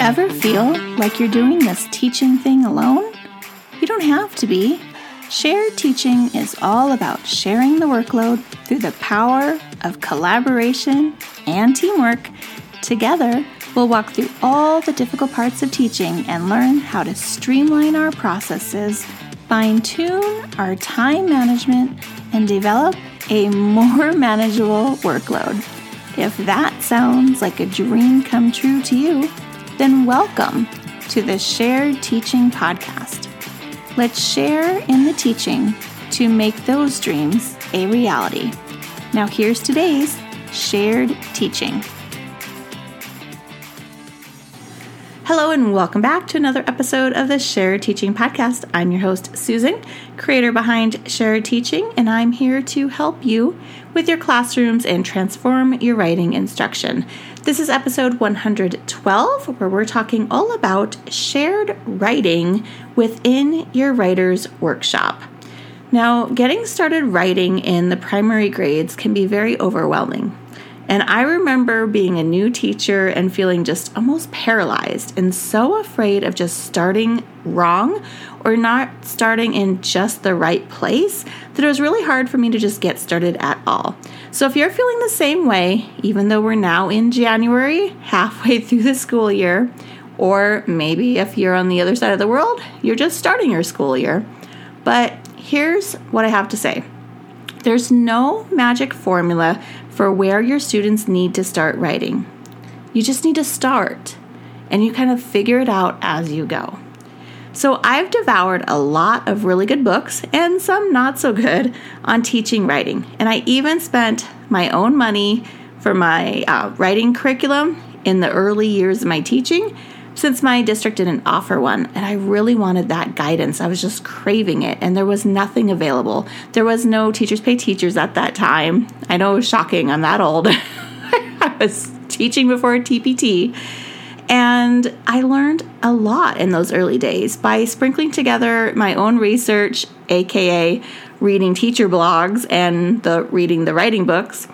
Ever feel like you're doing this teaching thing alone? You don't have to be. Shared teaching is all about sharing the workload through the power of collaboration and teamwork. Together, we'll walk through all the difficult parts of teaching and learn how to streamline our processes, fine tune our time management, and develop a more manageable workload. If that sounds like a dream come true to you, then welcome to the Shared Teaching Podcast. Let's share in the teaching to make those dreams a reality. Now, here's today's shared teaching. Hello, and welcome back to another episode of the Shared Teaching Podcast. I'm your host, Susan, creator behind Shared Teaching, and I'm here to help you with your classrooms and transform your writing instruction. This is episode 112, where we're talking all about shared writing within your writer's workshop. Now, getting started writing in the primary grades can be very overwhelming. And I remember being a new teacher and feeling just almost paralyzed and so afraid of just starting wrong or not starting in just the right place that it was really hard for me to just get started at all. So, if you're feeling the same way, even though we're now in January, halfway through the school year, or maybe if you're on the other side of the world, you're just starting your school year. But here's what I have to say there's no magic formula for where your students need to start writing. You just need to start, and you kind of figure it out as you go. So, I've devoured a lot of really good books and some not so good on teaching writing. And I even spent my own money for my uh, writing curriculum in the early years of my teaching since my district didn't offer one. And I really wanted that guidance. I was just craving it, and there was nothing available. There was no Teachers Pay Teachers at that time. I know it was shocking, I'm that old. I was teaching before TPT. And I learned a lot in those early days by sprinkling together my own research, aka reading teacher blogs and the reading the writing books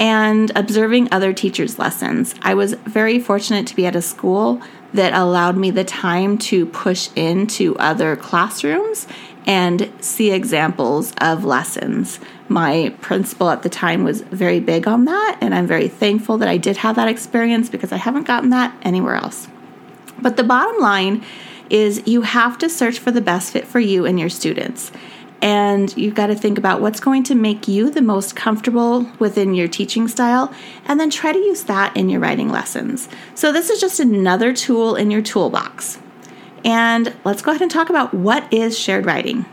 and observing other teachers' lessons. I was very fortunate to be at a school that allowed me the time to push into other classrooms and see examples of lessons. My principal at the time was very big on that, and I'm very thankful that I did have that experience because I haven't gotten that anywhere else. But the bottom line is you have to search for the best fit for you and your students. And you've got to think about what's going to make you the most comfortable within your teaching style, and then try to use that in your writing lessons. So, this is just another tool in your toolbox. And let's go ahead and talk about what is shared writing.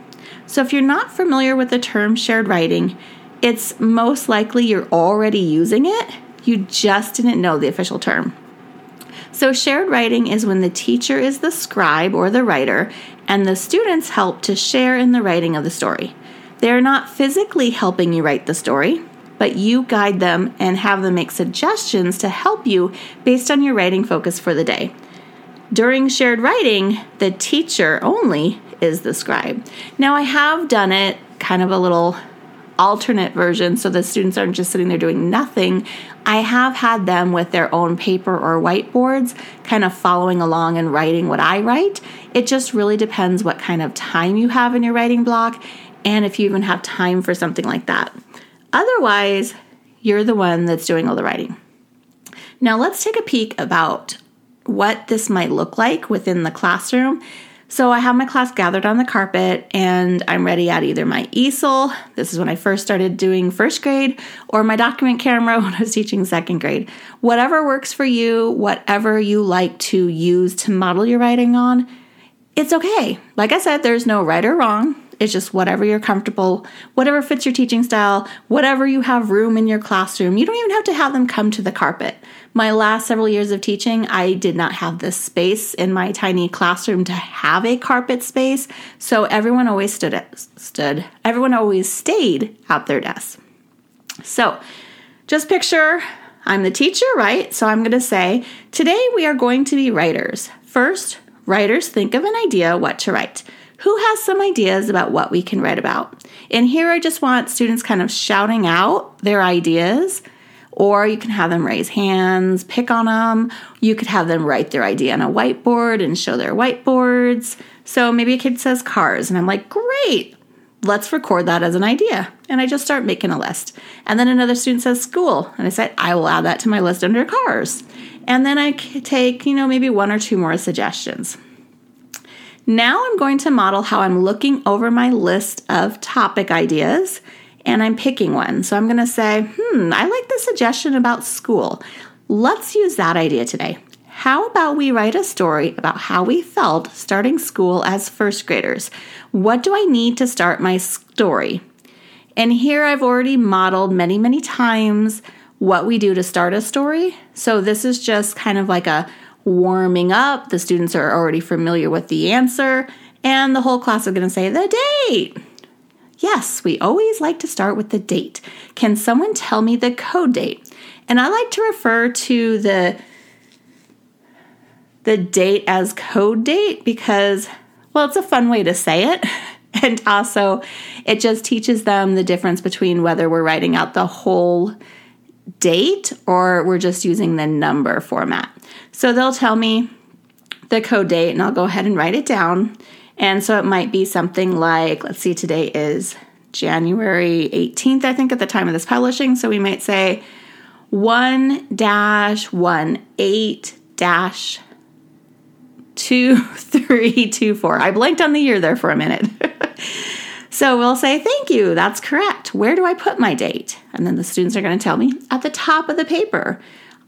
So, if you're not familiar with the term shared writing, it's most likely you're already using it, you just didn't know the official term. So, shared writing is when the teacher is the scribe or the writer, and the students help to share in the writing of the story. They are not physically helping you write the story, but you guide them and have them make suggestions to help you based on your writing focus for the day. During shared writing, the teacher only is the scribe. Now, I have done it kind of a little alternate version so the students aren't just sitting there doing nothing. I have had them with their own paper or whiteboards, kind of following along and writing what I write. It just really depends what kind of time you have in your writing block and if you even have time for something like that. Otherwise, you're the one that's doing all the writing. Now, let's take a peek about what this might look like within the classroom so I have my class gathered on the carpet and I'm ready at either my easel, this is when I first started doing first grade, or my document camera when I was teaching second grade. Whatever works for you, whatever you like to use to model your writing on, it's okay. Like I said, there's no right or wrong. It's just whatever you're comfortable, whatever fits your teaching style, whatever you have room in your classroom. You don't even have to have them come to the carpet. My last several years of teaching, I did not have the space in my tiny classroom to have a carpet space, so everyone always stood at, stood. Everyone always stayed at their desk. So, just picture I'm the teacher, right? So I'm going to say, today we are going to be writers. First, writers think of an idea what to write who has some ideas about what we can write about? And here I just want students kind of shouting out their ideas Or you can have them raise hands, pick on them. You could have them write their idea on a whiteboard and show their whiteboards. So maybe a kid says cars, and I'm like, great, let's record that as an idea. And I just start making a list. And then another student says school, and I said, I will add that to my list under cars. And then I take, you know, maybe one or two more suggestions. Now I'm going to model how I'm looking over my list of topic ideas and I'm picking one. So I'm going to say, hmm, I like the suggestion about school. Let's use that idea today. How about we write a story about how we felt starting school as first graders? What do I need to start my story? And here I've already modeled many, many times what we do to start a story. So this is just kind of like a warming up. The students are already familiar with the answer, and the whole class is going to say the date. Yes, we always like to start with the date. Can someone tell me the code date? And I like to refer to the the date as code date because well, it's a fun way to say it. And also, it just teaches them the difference between whether we're writing out the whole date or we're just using the number format. So they'll tell me the code date and I'll go ahead and write it down. And so it might be something like, let's see, today is January 18th, I think, at the time of this publishing. So we might say 1 dash 1 8 dash 2324. I blanked on the year there for a minute. So we'll say, Thank you, that's correct. Where do I put my date? And then the students are going to tell me at the top of the paper.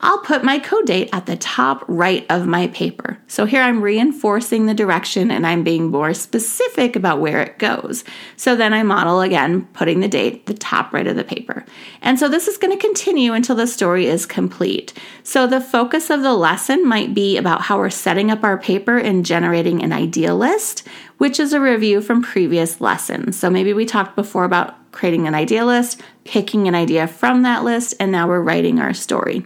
I'll put my code date at the top right of my paper. So here I'm reinforcing the direction and I'm being more specific about where it goes. So then I model again, putting the date the top right of the paper. And so this is going to continue until the story is complete. So the focus of the lesson might be about how we're setting up our paper and generating an idea list, which is a review from previous lessons. So maybe we talked before about creating an idea list, picking an idea from that list, and now we're writing our story.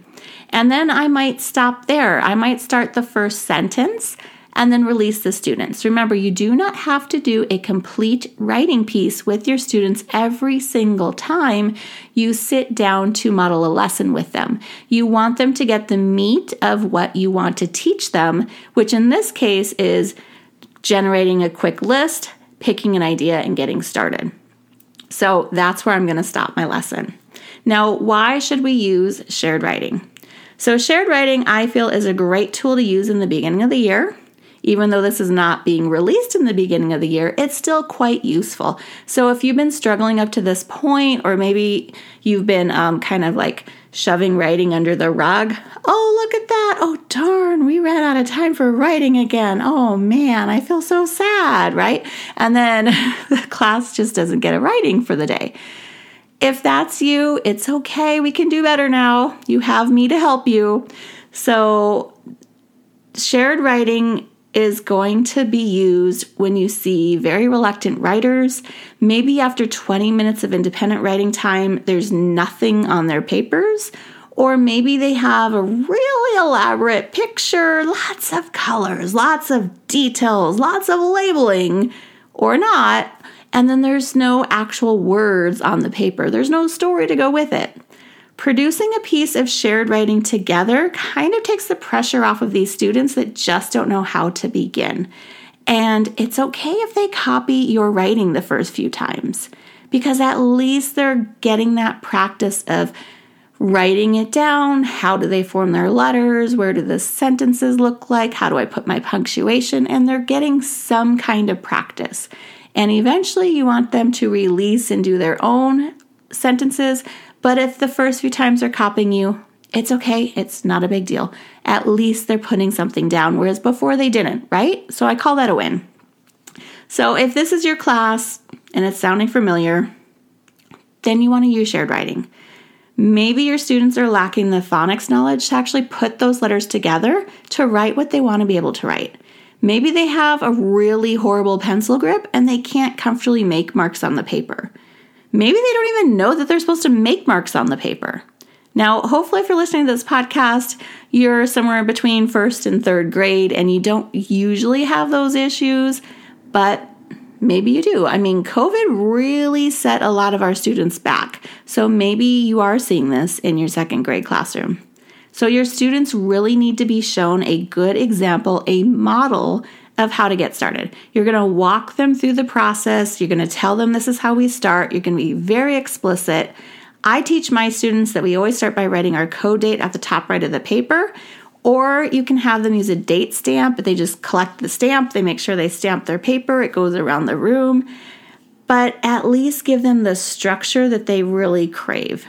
And then I might stop there. I might start the first sentence and then release the students. Remember, you do not have to do a complete writing piece with your students every single time you sit down to model a lesson with them. You want them to get the meat of what you want to teach them, which in this case is generating a quick list, picking an idea, and getting started. So that's where I'm going to stop my lesson. Now, why should we use shared writing? So, shared writing, I feel, is a great tool to use in the beginning of the year. Even though this is not being released in the beginning of the year, it's still quite useful. So, if you've been struggling up to this point, or maybe you've been um, kind of like shoving writing under the rug, oh, look at that. Oh, darn, we ran out of time for writing again. Oh, man, I feel so sad, right? And then the class just doesn't get a writing for the day. If that's you, it's okay. We can do better now. You have me to help you. So, shared writing is going to be used when you see very reluctant writers. Maybe after 20 minutes of independent writing time, there's nothing on their papers. Or maybe they have a really elaborate picture, lots of colors, lots of details, lots of labeling, or not and then there's no actual words on the paper. There's no story to go with it. Producing a piece of shared writing together kind of takes the pressure off of these students that just don't know how to begin. And it's okay if they copy your writing the first few times because at least they're getting that practice of writing it down. How do they form their letters? Where do the sentences look like? How do I put my punctuation? And they're getting some kind of practice. And eventually you want them to release and do their own sentences. But if the first few times they're copying you, it's okay. It's not a big deal. At least they're putting something down, whereas before they didn't, right? So I call that a win. So if this is your class and it's sounding familiar, then you want to use shared writing. Maybe your students are lacking the phonics knowledge to actually put those letters together to write what they want to be able to write. Maybe they have a really horrible pencil grip and they can't comfortably make marks on the paper. Maybe they don't even know that they're supposed to make marks on the paper. Now, hopefully, if you're listening to this podcast, you're somewhere between first and third grade and you don't usually have those issues, but maybe you do. I mean, COVID really set a lot of our students back. So maybe you are seeing this in your second grade classroom. So your students really need to be shown a good example, a model of how to get started. You're going to walk them through the process. You're going to tell them this is how we start. You're going to be very explicit. I teach my students that we always start by writing our code date at the top right of the paper. Or you can have them use a date stamp, but they just collect the stamp, they make sure they stamp their paper, it goes around the room. But at least give them the structure that they really crave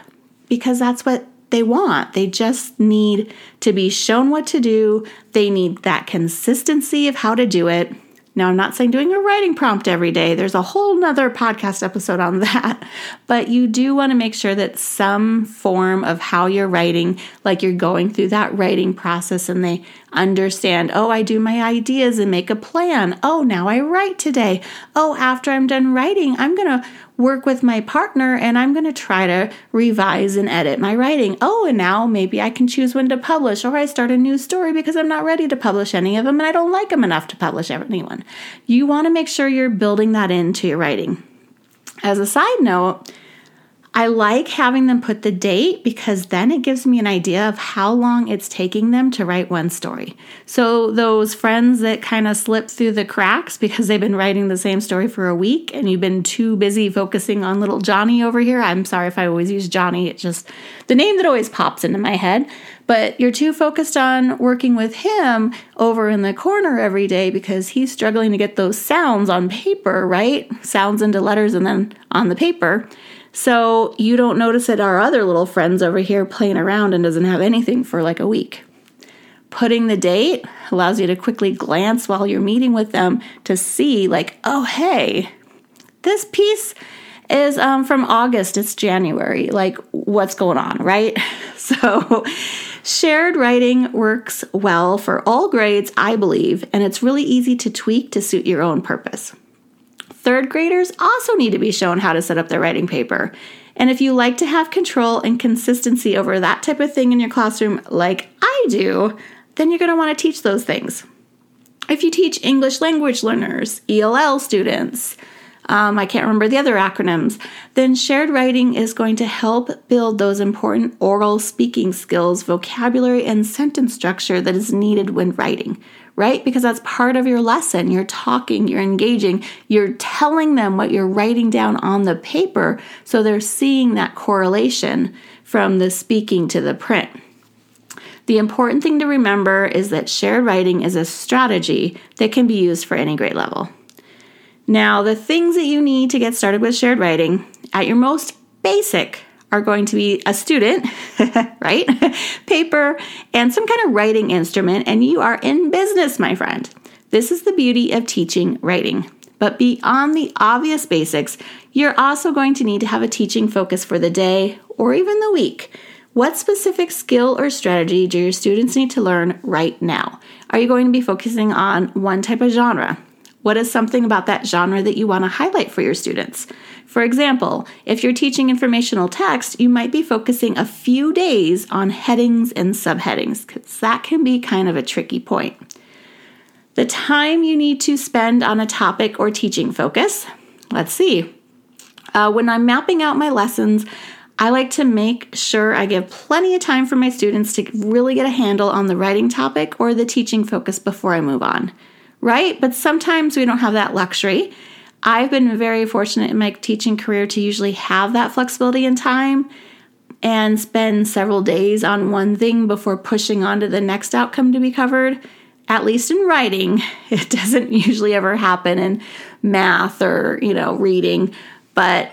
because that's what they want. They just need to be shown what to do. They need that consistency of how to do it. Now, I'm not saying doing a writing prompt every day. There's a whole nother podcast episode on that. But you do want to make sure that some form of how you're writing, like you're going through that writing process and they understand, oh, I do my ideas and make a plan. Oh, now I write today. Oh, after I'm done writing, I'm going to work with my partner and I'm going to try to revise and edit my writing. Oh, and now maybe I can choose when to publish or I start a new story because I'm not ready to publish any of them and I don't like them enough to publish anyone. You want to make sure you're building that into your writing. As a side note, I like having them put the date because then it gives me an idea of how long it's taking them to write one story. So, those friends that kind of slip through the cracks because they've been writing the same story for a week and you've been too busy focusing on little Johnny over here. I'm sorry if I always use Johnny, it's just the name that always pops into my head. But you're too focused on working with him over in the corner every day because he's struggling to get those sounds on paper, right? Sounds into letters and then on the paper so you don't notice that our other little friends over here playing around and doesn't have anything for like a week. Putting the date allows you to quickly glance while you're meeting with them to see, like, oh, hey, this piece is um, from August, it's January. Like, what's going on, right? So, shared writing works well for all grades, I believe, and it's really easy to tweak to suit your own purpose. Third graders also need to be shown how to set up their writing paper. And if you like to have control and consistency over that type of thing in your classroom, like I do, then you're going to want to teach those things. If you teach English language learners, ELL students, um, I can't remember the other acronyms, then shared writing is going to help build those important oral speaking skills, vocabulary, and sentence structure that is needed when writing right? Because that's part of your lesson. You're talking, you're engaging, you're telling them what you're writing down on the paper. So they're seeing that correlation from the speaking to the print. The important thing to remember is that shared writing is a strategy that can be used for any grade level. Now, the things that you need to get started with shared writing at your most basic are going to be a student, right? Paper and some kind of writing instrument, and you are in business, my friend. This is the beauty of teaching writing. But beyond the obvious basics, you're also going to need to have a teaching focus for the day or even the week. What specific skill or strategy do your students need to learn right now? Are you going to be focusing on one type of genre? What is something about that genre that you want to highlight for your students? For example, if you're teaching informational text, you might be focusing a few days on headings and subheadings, because that can be kind of a tricky point. The time you need to spend on a topic or teaching focus, let's see. Uh, when I'm mapping out my lessons, I like to make sure I give plenty of time for my students to really get a handle on the writing topic or the teaching focus before I move on right? But sometimes we don't have that luxury. I've been very fortunate in my teaching career to usually have that flexibility in time and spend several days on one thing before pushing on to the next outcome to be covered. At least in writing, it doesn't usually ever happen in math or, you know, reading, but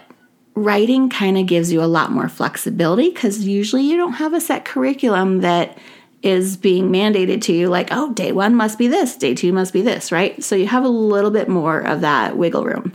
writing kind of gives you a lot more flexibility because usually you don't have a set curriculum that is being mandated to you like, oh, day one must be this, day two must be this, right? So you have a little bit more of that wiggle room.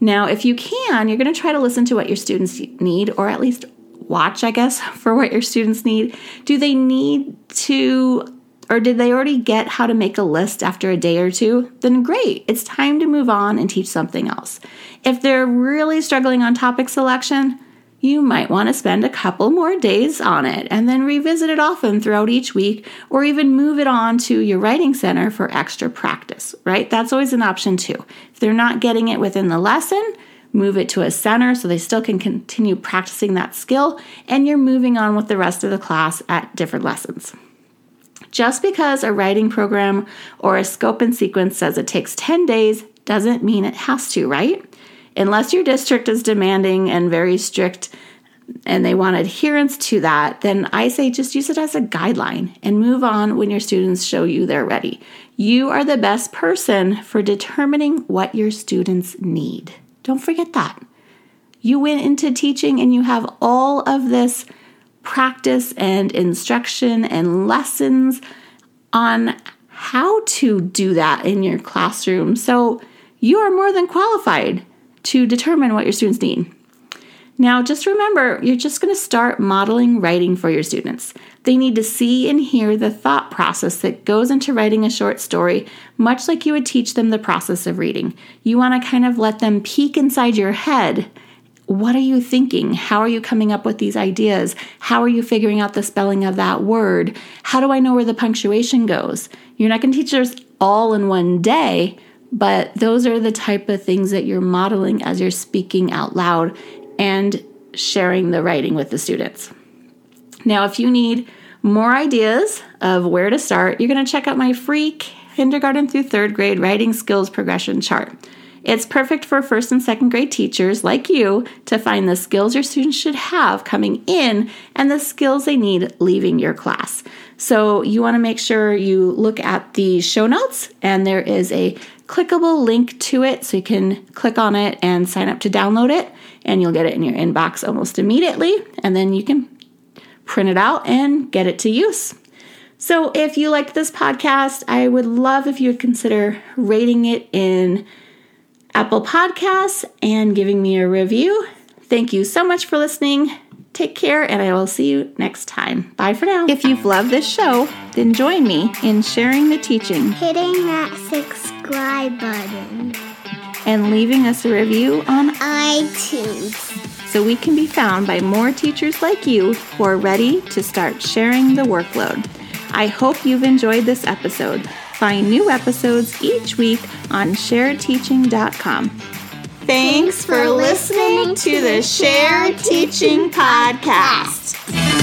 Now, if you can, you're going to try to listen to what your students need, or at least watch, I guess, for what your students need. Do they need to, or did they already get how to make a list after a day or two? Then great, it's time to move on and teach something else. If they're really struggling on topic selection, you might want to spend a couple more days on it and then revisit it often throughout each week or even move it on to your writing center for extra practice, right? That's always an option too. If they're not getting it within the lesson, move it to a center so they still can continue practicing that skill and you're moving on with the rest of the class at different lessons. Just because a writing program or a scope and sequence says it takes 10 days doesn't mean it has to, right? Unless your district is demanding and very strict and they want adherence to that, then I say just use it as a guideline and move on when your students show you they're ready. You are the best person for determining what your students need. Don't forget that. You went into teaching and you have all of this practice and instruction and lessons on how to do that in your classroom. So you are more than qualified to determine what your students need. Now, just remember, you're just going to start modeling writing for your students. They need to see and hear the thought process that goes into writing a short story, much like you would teach them the process of reading. You want to kind of let them peek inside your head. What are you thinking? How are you coming up with these ideas? How are you figuring out the spelling of that word? How do I know where the punctuation goes? You're not going to teach us all in one day, but those are the type of things that you're modeling as you're speaking out loud and sharing the writing with the students. Now, if you need more ideas of where to start, you're going to check out my free kindergarten through third grade writing skills progression chart. It's perfect for first and second grade teachers like you to find the skills your students should have coming in and the skills they need leaving your class. So, you want to make sure you look at the show notes, and there is a clickable link to it so you can click on it and sign up to download it, and you'll get it in your inbox almost immediately. And then you can print it out and get it to use. So, if you liked this podcast, I would love if you would consider rating it in Apple Podcasts and giving me a review. Thank you so much for listening. Take care, and I will see you next time. Bye for now. If you've loved this show, then join me in sharing the teaching, hitting that subscribe button, and leaving us a review on iTunes so we can be found by more teachers like you who are ready to start sharing the workload. I hope you've enjoyed this episode. Find new episodes each week on sharedteaching.com. Thanks for listening to the Share Teaching Podcast.